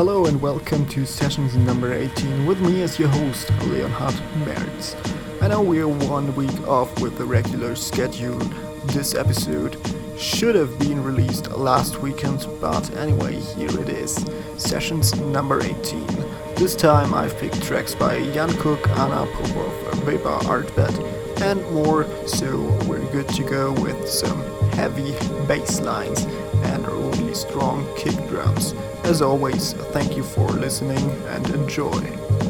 Hello and welcome to sessions number 18 with me as your host, Leonhard Merz. I know we're one week off with the regular schedule. This episode should have been released last weekend, but anyway, here it is. Sessions number 18. This time I've picked tracks by Jan Cook, Anna Popov, Weber Artbed, and more, so we're good to go with some heavy bass lines and really strong kick drums. As always, thank you for listening and enjoy.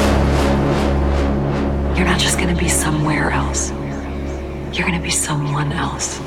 You're not just gonna be somewhere else. You're gonna be someone else.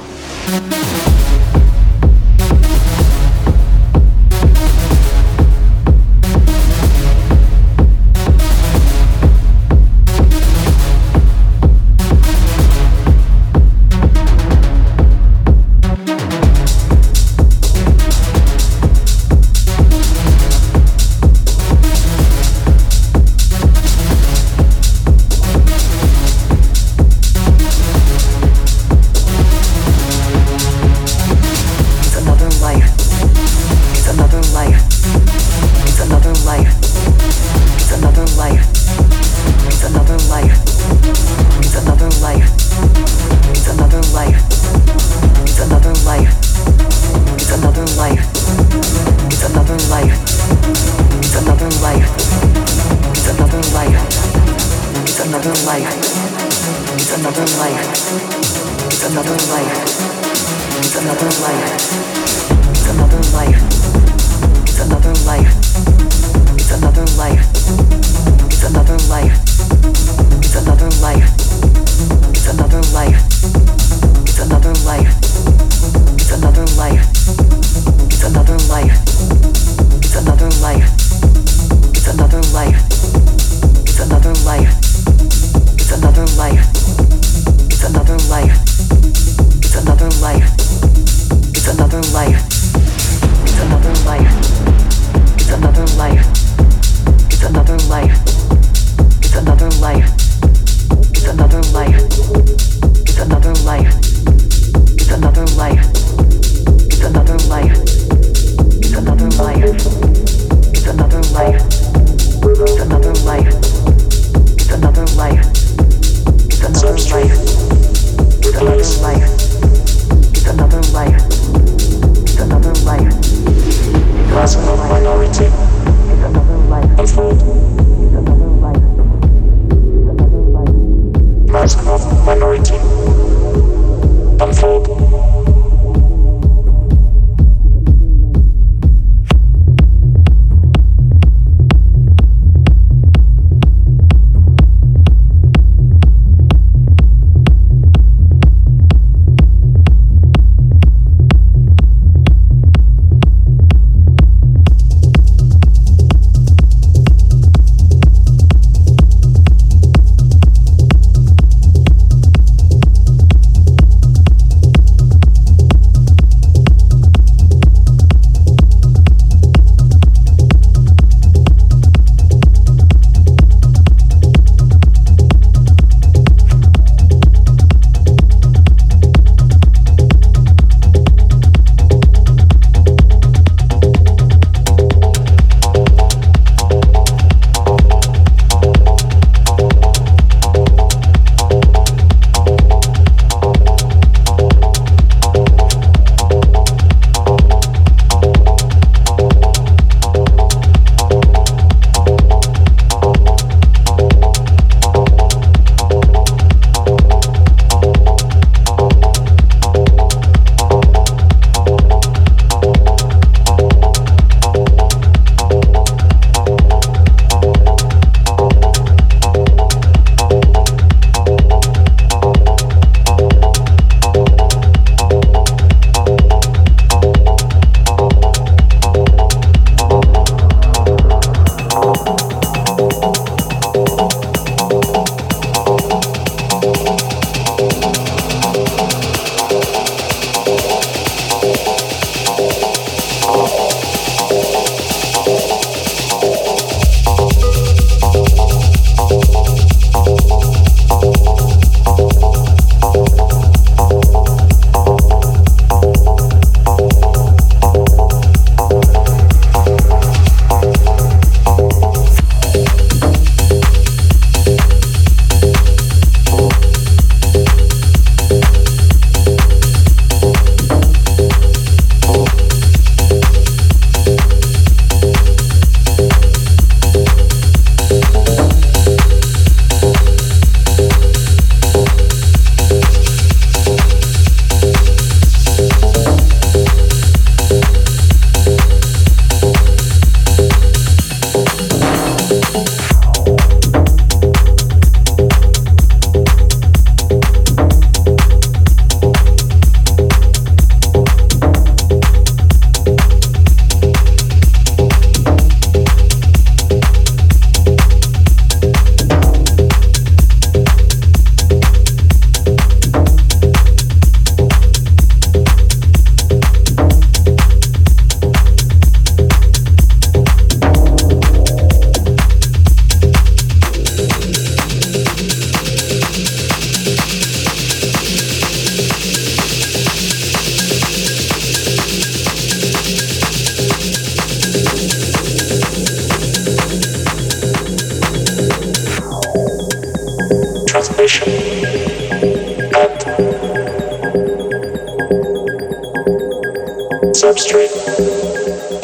substrate.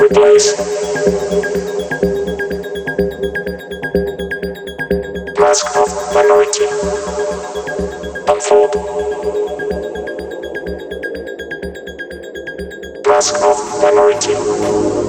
Replace. Mask of minority. Unfold. Mask of minority.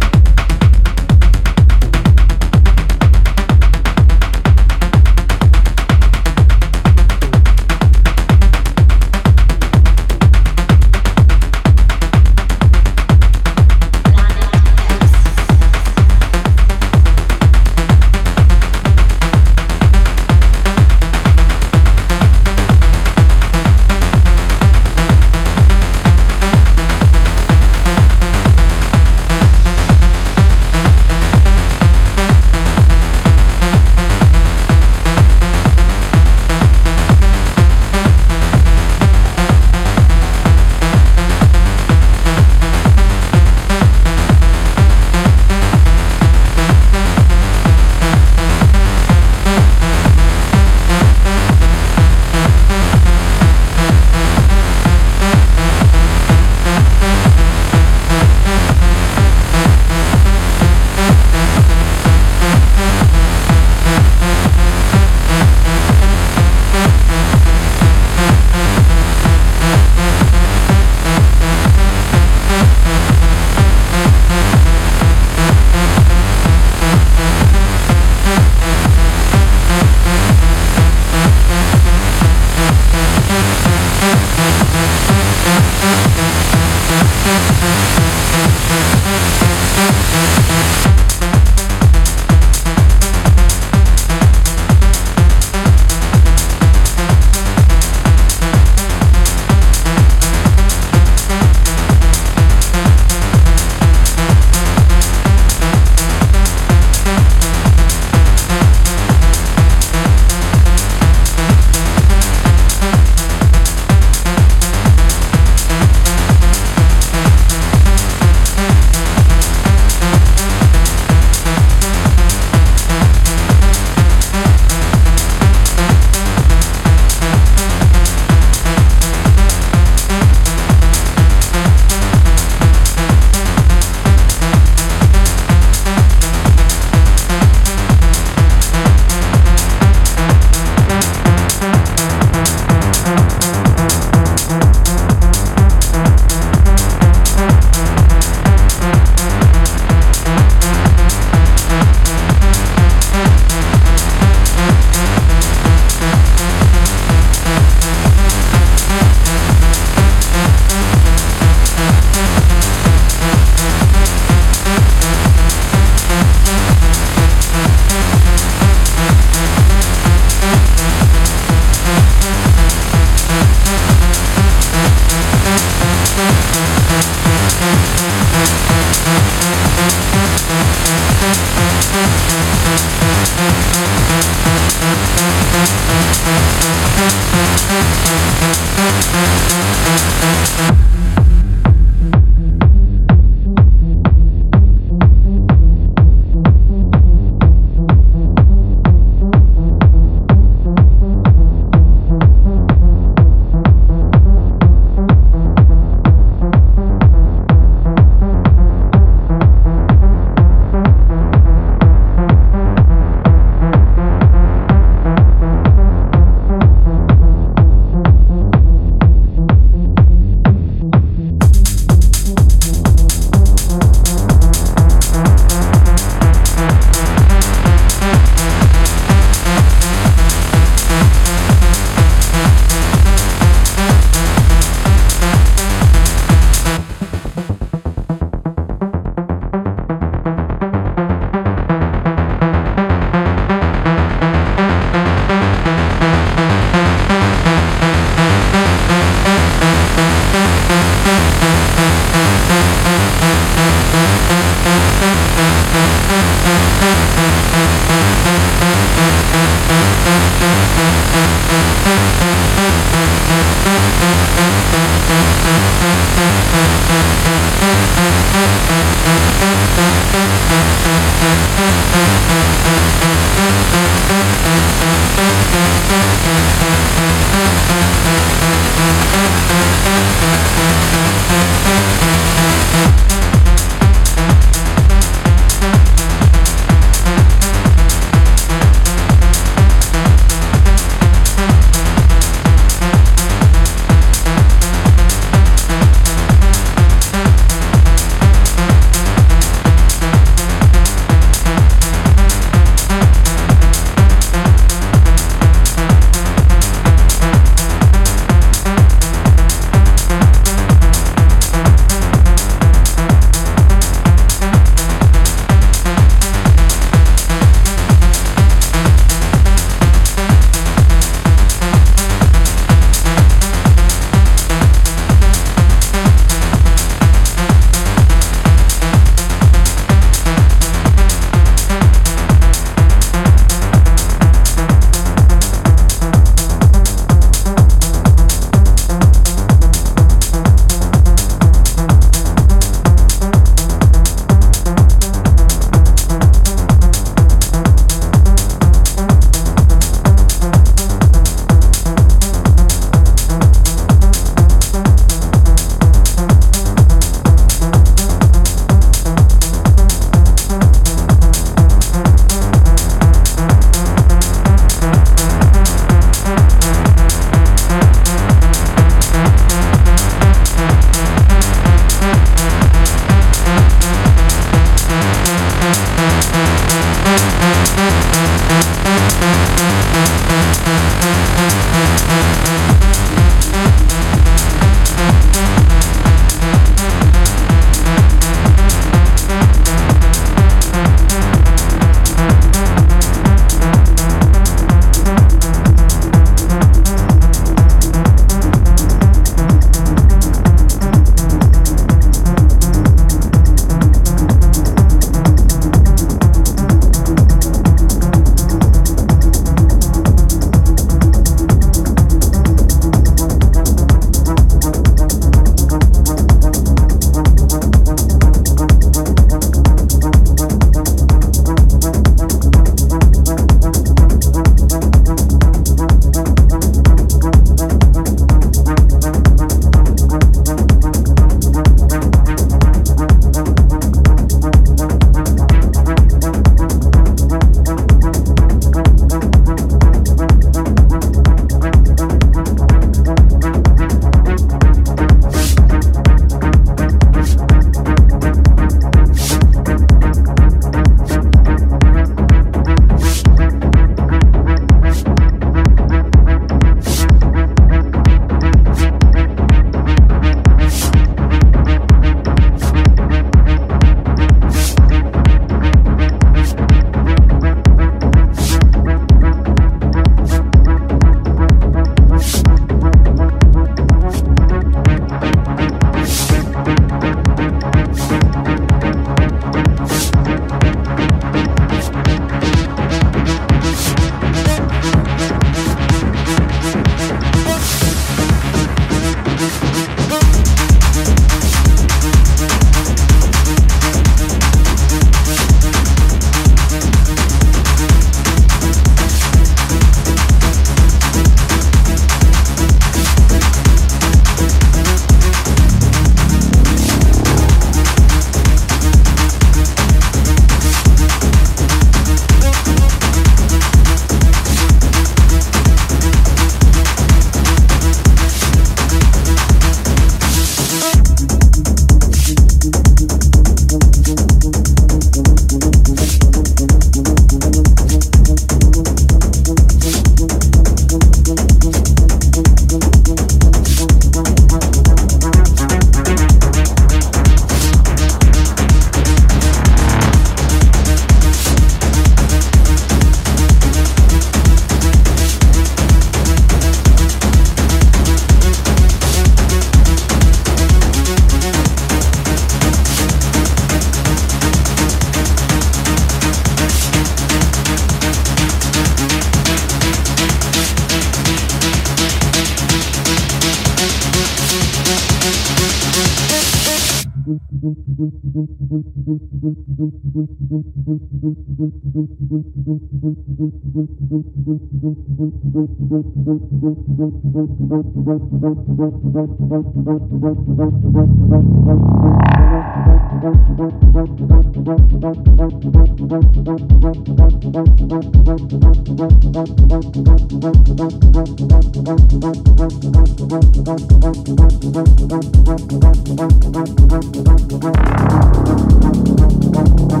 Thank